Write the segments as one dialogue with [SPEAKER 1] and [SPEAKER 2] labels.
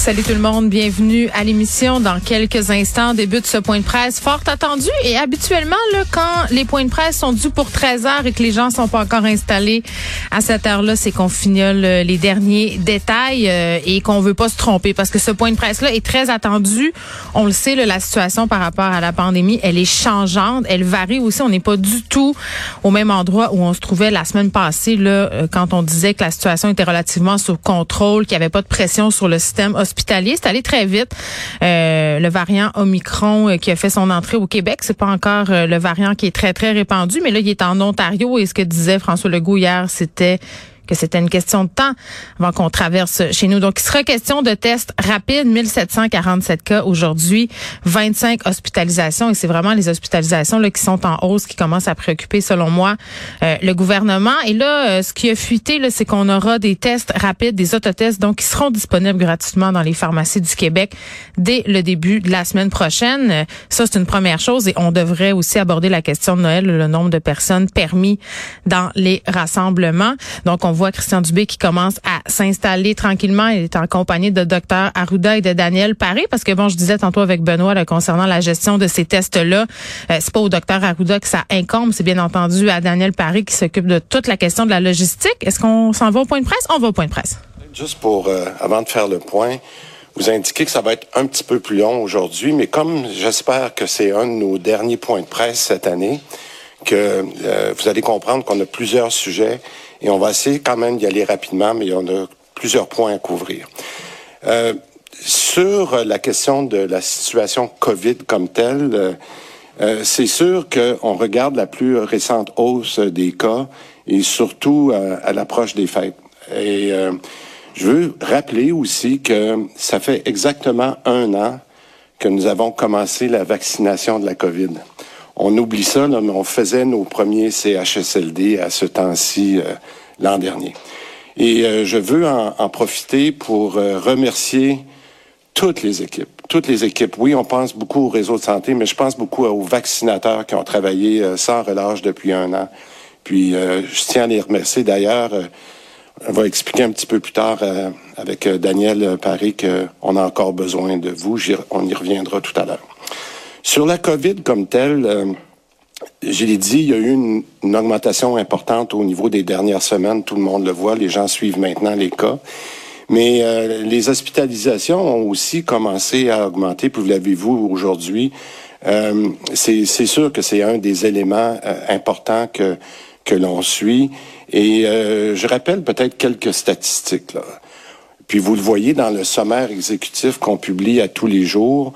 [SPEAKER 1] Salut tout le monde, bienvenue à l'émission. Dans quelques instants, débute ce point de presse fort attendu et habituellement, là, quand les points de presse sont dus pour 13 heures et que les gens sont pas encore installés à cette heure-là, c'est qu'on fignole euh, les derniers détails euh, et qu'on veut pas se tromper parce que ce point de presse-là est très attendu. On le sait, là, la situation par rapport à la pandémie, elle est changeante, elle varie aussi. On n'est pas du tout au même endroit où on se trouvait la semaine passée, là, euh, quand on disait que la situation était relativement sous contrôle, qu'il n'y avait pas de pression sur le système. C'est allé très vite. Euh, le variant Omicron euh, qui a fait son entrée au Québec, c'est pas encore euh, le variant qui est très très répandu, mais là il est en Ontario et ce que disait François Legault hier, c'était que c'était une question de temps avant qu'on traverse chez nous. Donc, il sera question de tests rapides, 1747 cas aujourd'hui, 25 hospitalisations et c'est vraiment les hospitalisations là, qui sont en hausse qui commencent à préoccuper, selon moi, euh, le gouvernement. Et là, euh, ce qui a fuité, là, c'est qu'on aura des tests rapides, des autotests, donc qui seront disponibles gratuitement dans les pharmacies du Québec dès le début de la semaine prochaine. Euh, Ça, c'est une première chose et on devrait aussi aborder la question de Noël, le nombre de personnes permis dans les rassemblements. Donc, on voit Christian Dubé qui commence à s'installer tranquillement. Il est en compagnie de Dr Arruda et de Daniel Paré parce que bon, je disais tantôt avec Benoît concernant la gestion de ces tests-là, euh, c'est pas au Dr Arruda que ça incombe, c'est bien entendu à Daniel Paré qui s'occupe de toute la question de la logistique. Est-ce qu'on s'en va au point de presse? On va au point de presse.
[SPEAKER 2] Juste pour, euh, avant de faire le point, vous indiquer que ça va être un petit peu plus long aujourd'hui, mais comme j'espère que c'est un de nos derniers points de presse cette année, que euh, vous allez comprendre qu'on a plusieurs sujets et on va essayer quand même d'y aller rapidement, mais on a plusieurs points à couvrir. Euh, sur la question de la situation COVID comme telle, euh, euh, c'est sûr qu'on regarde la plus récente hausse des cas et surtout euh, à l'approche des fêtes. Et euh, je veux rappeler aussi que ça fait exactement un an que nous avons commencé la vaccination de la COVID. On oublie ça, là, mais on faisait nos premiers CHSLD à ce temps-ci euh, l'an dernier. Et euh, je veux en, en profiter pour euh, remercier toutes les équipes. Toutes les équipes. Oui, on pense beaucoup au réseau de santé, mais je pense beaucoup aux vaccinateurs qui ont travaillé euh, sans relâche depuis un an. Puis euh, je tiens à les remercier. D'ailleurs, euh, on va expliquer un petit peu plus tard euh, avec Daniel Paré qu'on a encore besoin de vous. On y reviendra tout à l'heure. Sur la COVID comme telle, euh, je l'ai dit, il y a eu une, une augmentation importante au niveau des dernières semaines. Tout le monde le voit. Les gens suivent maintenant les cas. Mais euh, les hospitalisations ont aussi commencé à augmenter. Puis vous l'avez vu aujourd'hui. Euh, c'est sûr que c'est un des éléments euh, importants que que l'on suit. Et euh, je rappelle peut-être quelques statistiques. Là. Puis vous le voyez dans le sommaire exécutif qu'on publie à tous les jours.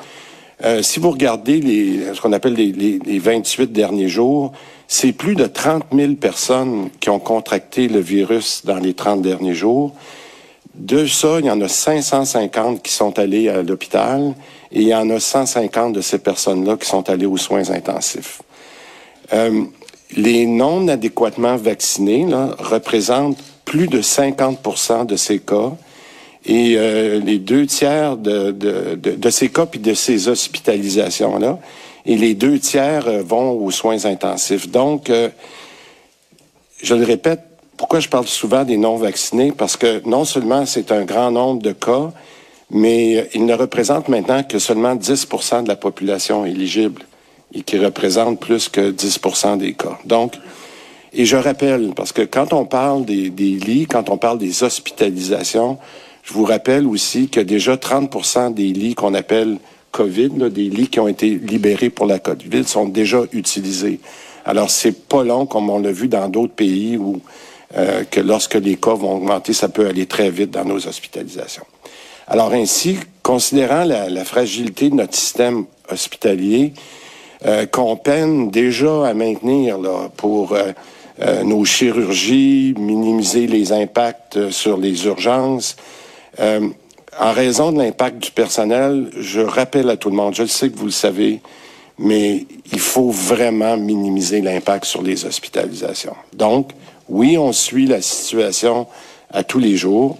[SPEAKER 2] Euh, si vous regardez les, ce qu'on appelle les, les, les 28 derniers jours, c'est plus de 30 000 personnes qui ont contracté le virus dans les 30 derniers jours. De ça, il y en a 550 qui sont allés à l'hôpital et il y en a 150 de ces personnes-là qui sont allées aux soins intensifs. Euh, les non adéquatement vaccinés là, représentent plus de 50% de ces cas et euh, les deux tiers de, de, de, de ces cas puis de ces hospitalisations-là et les deux tiers euh, vont aux soins intensifs. Donc, euh, je le répète, pourquoi je parle souvent des non-vaccinés? Parce que non seulement c'est un grand nombre de cas, mais euh, ils ne représentent maintenant que seulement 10% de la population éligible et qui représente plus que 10 des cas. Donc, et je rappelle, parce que quand on parle des, des lits, quand on parle des hospitalisations, je vous rappelle aussi que déjà 30 des lits qu'on appelle COVID, là, des lits qui ont été libérés pour la COVID, sont déjà utilisés. Alors, c'est pas long, comme on l'a vu dans d'autres pays où euh, que lorsque les cas vont augmenter, ça peut aller très vite dans nos hospitalisations. Alors ainsi, considérant la, la fragilité de notre système hospitalier, euh, qu'on peine déjà à maintenir là, pour euh, euh, nos chirurgies, minimiser les impacts euh, sur les urgences. Euh, en raison de l'impact du personnel, je rappelle à tout le monde, je le sais que vous le savez, mais il faut vraiment minimiser l'impact sur les hospitalisations. Donc, oui, on suit la situation à tous les jours.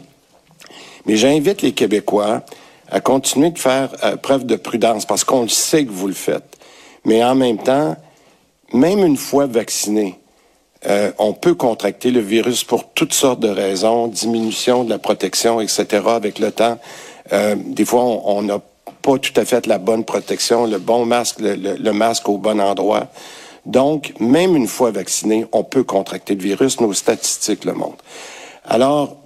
[SPEAKER 2] Mais j'invite les Québécois à continuer de faire euh, preuve de prudence parce qu'on le sait que vous le faites. Mais en même temps, même une fois vacciné, euh, on peut contracter le virus pour toutes sortes de raisons, diminution de la protection, etc. Avec le temps, euh, des fois, on n'a pas tout à fait la bonne protection, le bon masque, le, masque au bon endroit. Donc, même une fois vacciné, on peut contracter le virus. Nos statistiques le montrent. Alors,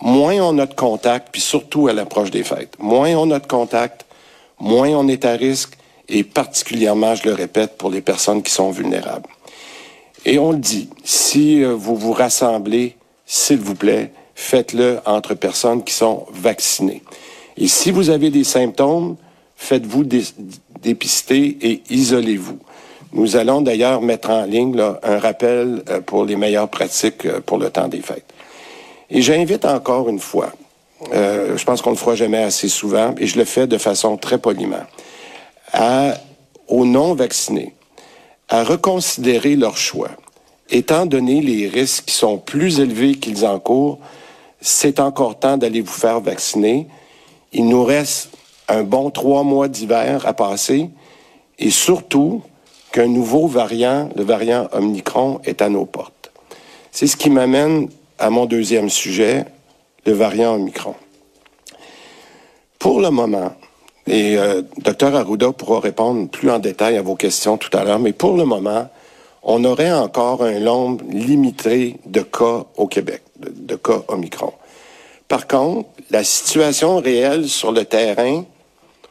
[SPEAKER 2] moins on a de contact, puis surtout à l'approche des fêtes, moins on a de contact, moins on est à risque, et particulièrement, je le répète, pour les personnes qui sont vulnérables. Et on le dit, si euh, vous vous rassemblez, s'il vous plaît, faites-le entre personnes qui sont vaccinées. Et si vous avez des symptômes, faites-vous dépister et isolez-vous. Nous allons d'ailleurs mettre en ligne un rappel euh, pour les meilleures pratiques euh, pour le temps des fêtes. Et j'invite encore une fois, je pense qu'on ne le fera jamais assez souvent, et je le fais de façon très poliment, à, aux non-vaccinés à reconsidérer leur choix. Étant donné les risques qui sont plus élevés qu'ils encourent, c'est encore temps d'aller vous faire vacciner. Il nous reste un bon trois mois d'hiver à passer et surtout qu'un nouveau variant, le variant Omicron, est à nos portes. C'est ce qui m'amène à mon deuxième sujet, le variant Omicron. Pour le moment, et euh, Dr Arruda pourra répondre plus en détail à vos questions tout à l'heure, mais pour le moment, on aurait encore un nombre limité de cas au Québec, de, cas Omicron. Par contre, la situation réelle sur le terrain,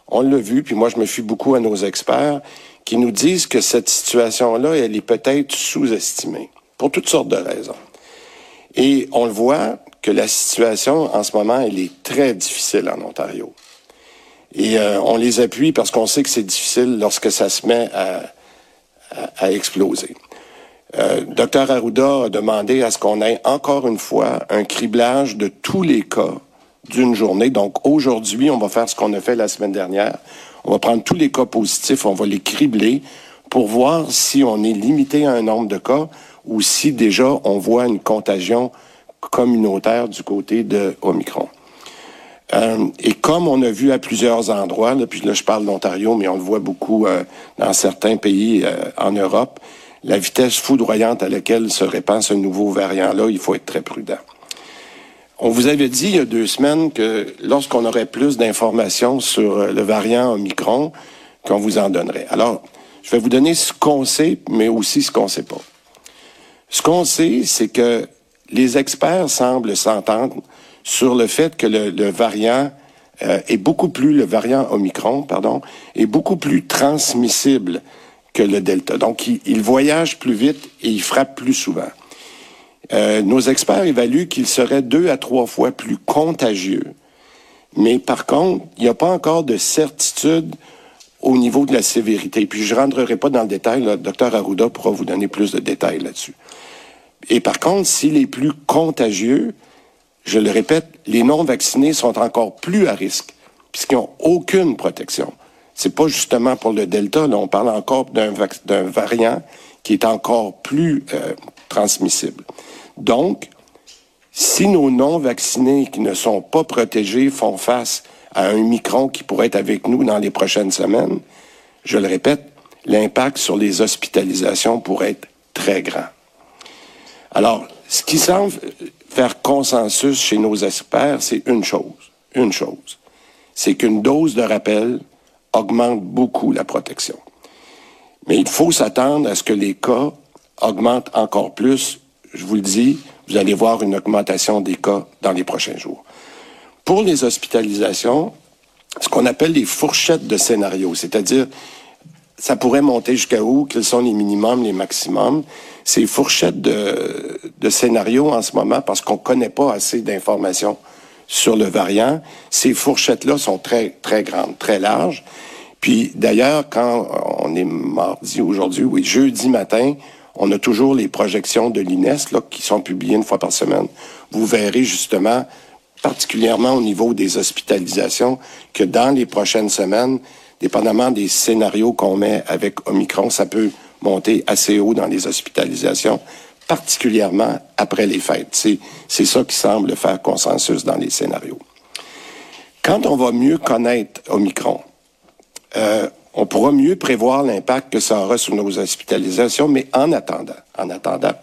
[SPEAKER 2] on l'a vu, puis moi je me fie beaucoup à nos experts, qui nous disent que cette situation-là, elle est peut-être sous-estimée, pour toutes sortes de raisons. Et on le voit que la situation en ce moment, elle est très difficile en Ontario. Et euh, on les appuie parce qu'on sait que c'est difficile lorsque ça se met à, à, exploser. Euh, Dr Arruda a demandé à ce qu'on ait encore une fois un criblage de tous les cas d'une journée. Donc aujourd'hui, on va faire ce qu'on a fait la semaine dernière. On va prendre tous les cas positifs, on va les cribler pour voir si on est limité à un nombre de cas ou si déjà on voit une contagion communautaire du côté de Omicron. Euh, et comme on a vu à plusieurs endroits, là, puis là je parle d'Ontario, mais on le voit beaucoup euh, dans certains pays euh, en Europe, la vitesse foudroyante à laquelle se répand ce nouveau variant-là, il faut être très prudent. On vous avait dit il y a deux semaines que lorsqu'on aurait plus d'informations sur le variant Omicron, qu'on vous en donnerait. Alors, je vais vous donner ce qu'on sait, mais aussi ce qu'on ne sait pas. Ce qu'on sait, c'est que les experts semblent s'entendre sur le fait que le, variant euh, est beaucoup plus, le variant Omicron, pardon, est beaucoup plus transmissible que le Delta. Donc, il, voyage plus vite et il frappe plus souvent. Euh, nos experts évaluent qu'il serait deux à trois fois plus contagieux. Mais par contre, il n'y a pas encore de certitude au niveau de la sévérité. Puis je ne rentrerai pas dans le détail, le docteur Arruda pourra vous donner plus de détails là-dessus. Et par contre, s'il est plus contagieux, je le répète, les non-vaccinés sont encore plus à risque, puisqu'ils n'ont aucune protection. C'est pas justement pour le Delta, là, on parle encore d'un variant qui est encore plus euh, transmissible. Donc, si nos non-vaccinés qui ne sont pas protégés font face à un micron qui pourrait être avec nous dans les prochaines semaines, je le répète, l'impact sur les hospitalisations pourrait être très grand. Alors, ce qui semble faire consensus chez nos experts, c'est une chose, une chose, c'est qu'une dose de rappel augmente beaucoup la protection. Mais il faut s'attendre à ce que les cas augmentent encore plus. Je vous le dis, vous allez voir une augmentation des cas dans les prochains jours. Pour les hospitalisations, ce qu'on appelle les fourchettes de scénario, c'est-à-dire ça pourrait monter jusqu'à où, quels sont les minimums, les maximums? Ces fourchettes de, de scénarios en ce moment, parce qu'on connaît pas assez d'informations sur le variant, ces fourchettes-là sont très, très grandes, très larges. Puis d'ailleurs, quand on est mardi aujourd'hui, oui, jeudi matin, on a toujours les projections de l'INES là, qui sont publiées une fois par semaine. Vous verrez justement, particulièrement au niveau des hospitalisations, que dans les prochaines semaines, dépendamment des scénarios qu'on met avec Omicron, ça peut monter assez haut dans les hospitalisations, particulièrement après les fêtes. C'est, ça qui semble faire consensus dans les scénarios. Quand on va mieux connaître Omicron, euh, on pourra mieux prévoir l'impact que ça aura sur nos hospitalisations, mais en attendant, en attendant,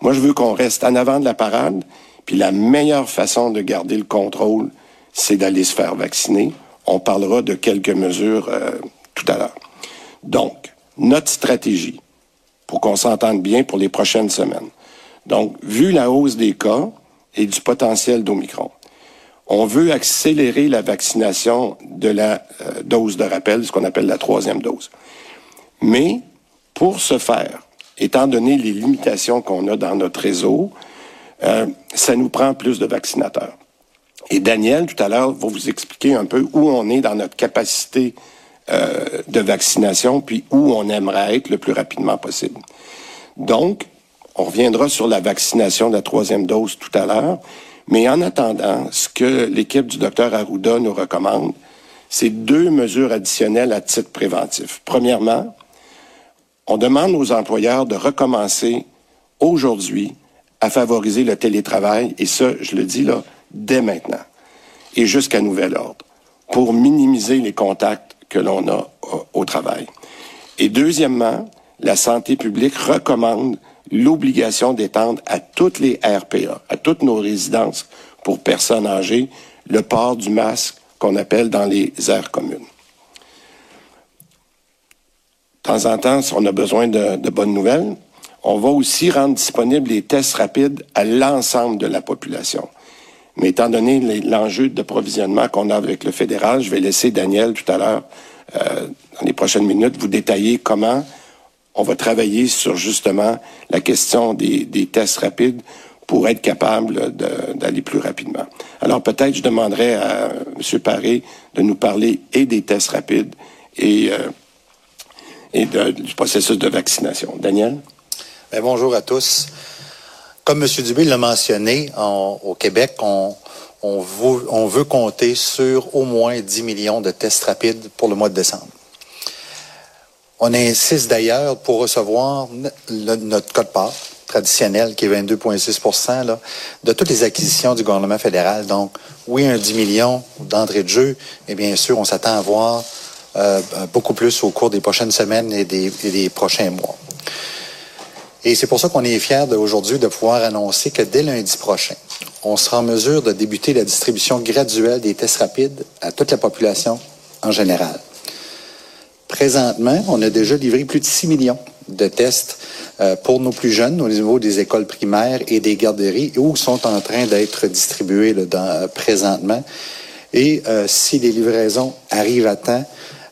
[SPEAKER 2] moi je veux qu'on reste en avant de la parade, puis la meilleure façon de garder le contrôle, c'est d'aller se faire vacciner. On parlera de quelques mesures euh, tout à l'heure. Donc, notre stratégie, pour qu'on s'entende bien pour les prochaines semaines. Donc, vu la hausse des cas et du potentiel d'Omicron, on veut accélérer la vaccination de la euh, dose de rappel, ce qu'on appelle la troisième dose. Mais pour ce faire, étant donné les limitations qu'on a dans notre réseau, euh, ça nous prend plus de vaccinateurs. Et Daniel, tout à l'heure, va vous expliquer un peu où on est dans notre capacité euh, de vaccination, puis où on aimerait être le plus rapidement possible. Donc, on reviendra sur la vaccination de la troisième dose tout à l'heure, mais en attendant, ce que l'équipe du docteur Arruda nous recommande, c'est deux mesures additionnelles à titre préventif. Premièrement, on demande aux employeurs de recommencer aujourd'hui à favoriser le télétravail, et ça, je le dis là, dès maintenant, et jusqu'à nouvel ordre, pour minimiser les contacts que l'on a au travail. Et deuxièmement, la santé publique recommande l'obligation d'étendre à toutes les RPA, à toutes nos résidences pour personnes âgées, le port du masque qu'on appelle dans les aires communes. De temps en temps, on a besoin de bonnes nouvelles, on va aussi rendre disponibles les tests rapides à l'ensemble de la population. Mais étant donné l'enjeu de provisionnement qu'on a avec le fédéral, je vais laisser Daniel tout à l'heure, euh, dans les prochaines minutes, vous détailler comment on va travailler sur justement la question des, tests rapides pour être capable d'aller plus rapidement. Alors peut-être je demanderai à M. Paré de nous parler et des tests rapides et, euh, du processus de vaccination. Daniel?
[SPEAKER 3] Bien, bonjour à tous. Comme M. Dubé l'a mentionné, au Québec, on, veut, compter sur au moins 10 millions de tests rapides pour le mois de décembre. On insiste d'ailleurs pour recevoir notre code-part traditionnel qui est 22,6% de toutes les acquisitions du gouvernement fédéral. Donc, oui, un 10 millions d'entrée de jeu, mais bien sûr, on s'attend à voir euh, beaucoup plus au cours des prochaines semaines et des prochains mois. Et c'est pour ça qu'on est fiers aujourd'hui de pouvoir annoncer que dès lundi prochain, on sera en mesure de débuter la distribution graduelle des tests rapides à toute la population en général. Présentement, on a déjà livré plus de 6 millions de tests euh, pour nos plus jeunes au niveau des écoles primaires et des garderies où sont en train d'être distribués dans, présentement. Et euh, si les livraisons arrivent à temps,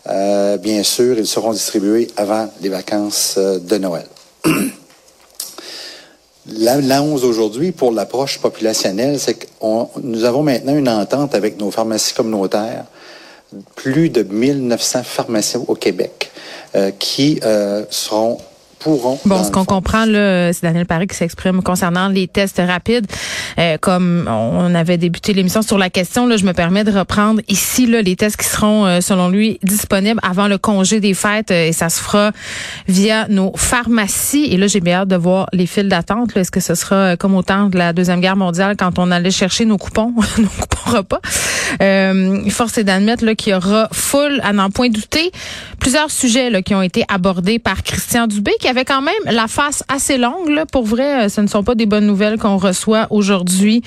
[SPEAKER 3] euh, bien sûr, ils seront distribués avant les vacances de Noël. L'annonce aujourd'hui pour l'approche populationnelle, c'est que nous avons maintenant une entente avec nos pharmacies communautaires. Plus de 1900 pharmaciens au Québec euh, qui euh, seront
[SPEAKER 1] Bon, ce qu'on comprend là, c'est Daniel Paris qui s'exprime concernant les tests rapides. Euh, comme on avait débuté l'émission sur la question, là, je me permets de reprendre ici là, les tests qui seront, euh, selon lui, disponibles avant le congé des fêtes euh, et ça se fera via nos pharmacies. Et là, j'ai bien hâte de voir les files d'attente. Est-ce que ce sera comme au temps de la Deuxième Guerre mondiale quand on allait chercher nos coupons, nos coupons repas? Euh, force est d'admettre qu'il y aura full à n'en point douter. Plusieurs sujets là, qui ont été abordés par Christian Dubé qui avait quand même la face assez longue. Là. Pour vrai, euh, ce ne sont pas des bonnes nouvelles qu'on reçoit aujourd'hui,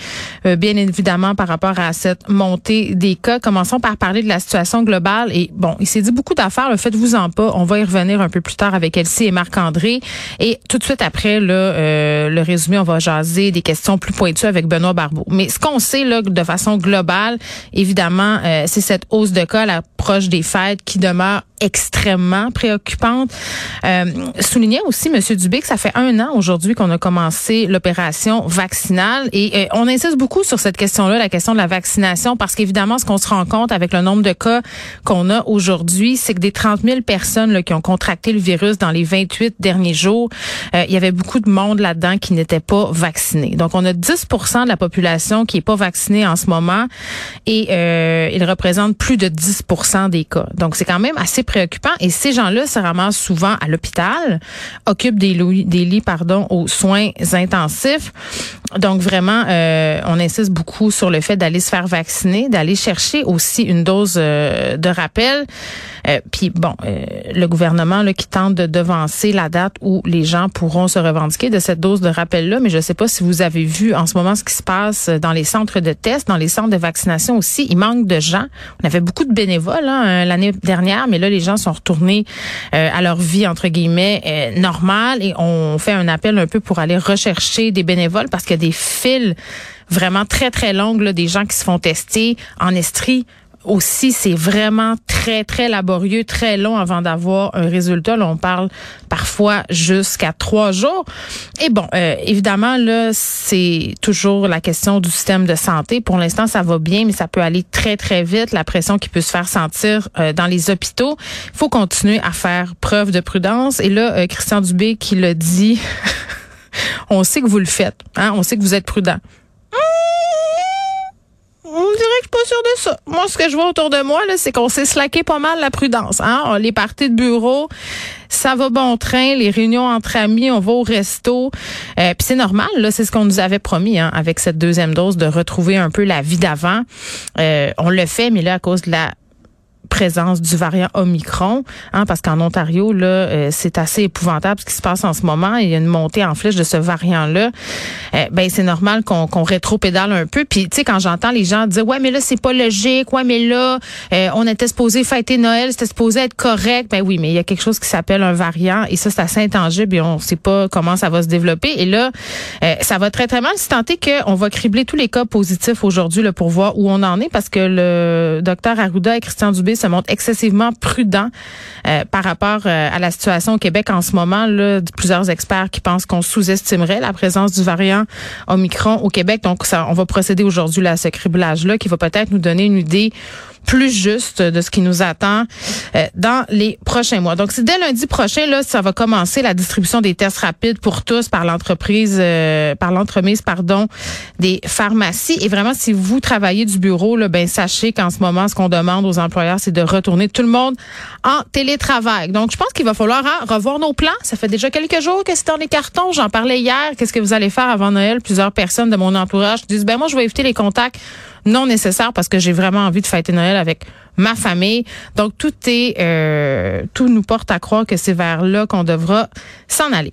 [SPEAKER 1] euh, bien évidemment, par rapport à cette montée des cas. Commençons par parler de la situation globale. Et bon, il s'est dit beaucoup d'affaires. Le faites-vous en pas. On va y revenir un peu plus tard avec Elsie et Marc-André. Et tout de suite après, là, euh, le résumé, on va jaser des questions plus pointues avec Benoît Barbeau. Mais ce qu'on sait là, de façon globale, évidemment, c'est cette hausse de cas à l'approche des fêtes qui demeure extrêmement préoccupante. Euh, soulignait aussi, M. Dubé, que ça fait un an aujourd'hui qu'on a commencé l'opération vaccinale et euh, on insiste beaucoup sur cette question-là, la question de la vaccination, parce qu'évidemment, ce qu'on se rend compte avec le nombre de cas qu'on a aujourd'hui, c'est que des 30 000 personnes là, qui ont contracté le virus dans les 28 derniers jours, euh, il y avait beaucoup de monde là-dedans qui n'était pas vacciné. Donc, on a 10 de la population qui est pas vaccinée en ce moment et euh, il représente plus de 10 des cas. Donc, c'est quand même assez préoccupant. Et ces gens-là se ramassent souvent à l'hôpital, occupent des, des lits pardon, aux soins intensifs. Donc vraiment, euh, on insiste beaucoup sur le fait d'aller se faire vacciner, d'aller chercher aussi une dose euh, de rappel. Euh, puis bon, le gouvernement là, qui tente de devancer la date où les gens pourront se revendiquer de cette dose de rappel-là, mais je ne sais pas si vous avez vu en ce moment ce qui se passe dans les centres de tests, dans les centres de vaccination aussi. Il manque de gens. On avait beaucoup de bénévoles hein, l'année dernière, mais là, les gens sont retournés à leur vie, entre guillemets, normale et on fait un appel un peu pour aller rechercher des bénévoles parce que des fils vraiment très, très longues, des gens qui se font tester en Estrie aussi, c'est vraiment très, très laborieux, très long avant d'avoir un résultat. Là, on parle parfois jusqu'à trois jours. Et bon, euh, évidemment, là, c'est toujours la question du système de santé. Pour l'instant, ça va bien, mais ça peut aller très, très vite. La pression qui peut se faire sentir euh, dans les hôpitaux. Il faut continuer à faire preuve de prudence. Et là, euh, Christian Dubé qui le dit... on sait que vous le faites. Hein? On sait que vous êtes prudent dirait que je suis pas sûre Moi, ce que je vois autour de moi, là, c'est qu'on s'est slacké pas mal la prudence. Hein? Les parties de bureau, ça va bon train. Les réunions entre amis, on va au resto. Euh, Puis c'est normal, là, c'est ce qu'on nous avait promis hein, avec cette deuxième dose de retrouver un peu la vie d'avant. Euh, on le fait, mais là, à cause de la présence du variant Omicron, hein, parce qu'en Ontario, là, euh, c'est assez épouvantable ce qui se passe en ce moment. Il y a une montée en flèche de ce variant-là. Euh, ben c'est normal qu'on rétro-pédale un peu. Puis tu sais, quand j'entends les gens dire ouais, mais là c'est pas logique, ouais, mais là euh, on était supposé fêter Noël, c'était supposé être correct. Ben oui, mais il y a quelque chose qui s'appelle un variant et ça c'est assez intangible et on sait pas comment ça va se développer. Et là, ça va très très mal. Si tant est qu'on va cribler tous les cas positifs aujourd'hui pour voir où on en est, parce que le docteur Arruda et Christian Dubé se montre excessivement prudent euh, par rapport euh, à la situation au Québec en ce moment. Plusieurs experts qui pensent qu'on sous-estimerait la présence du variant Omicron au Québec. Donc, on va procéder aujourd'hui à ce criblage-là qui va peut-être nous donner une idée plus juste de ce qui nous attend euh, dans les prochains mois. Donc, c'est dès lundi prochain, ça va commencer la distribution des tests rapides pour tous par l'entreprise, euh, par l'entremise, pardon, des pharmacies. Et vraiment, si vous travaillez du bureau, ben sachez qu'en ce moment, ce qu'on demande aux employeurs, c'est de retourner tout le monde en télétravail. Donc, je pense qu'il va falloir hein, revoir nos plans. Ça fait déjà quelques jours que c'est dans les cartons. J'en parlais hier. Qu'est-ce que vous allez faire avant Noël? Plusieurs personnes de mon entourage disent, ben moi, je vais éviter les contacts non nécessaire parce que j'ai vraiment envie de fêter Noël avec ma famille. Donc tout est, euh, tout nous porte à croire que c'est vers là qu'on devra s'en aller.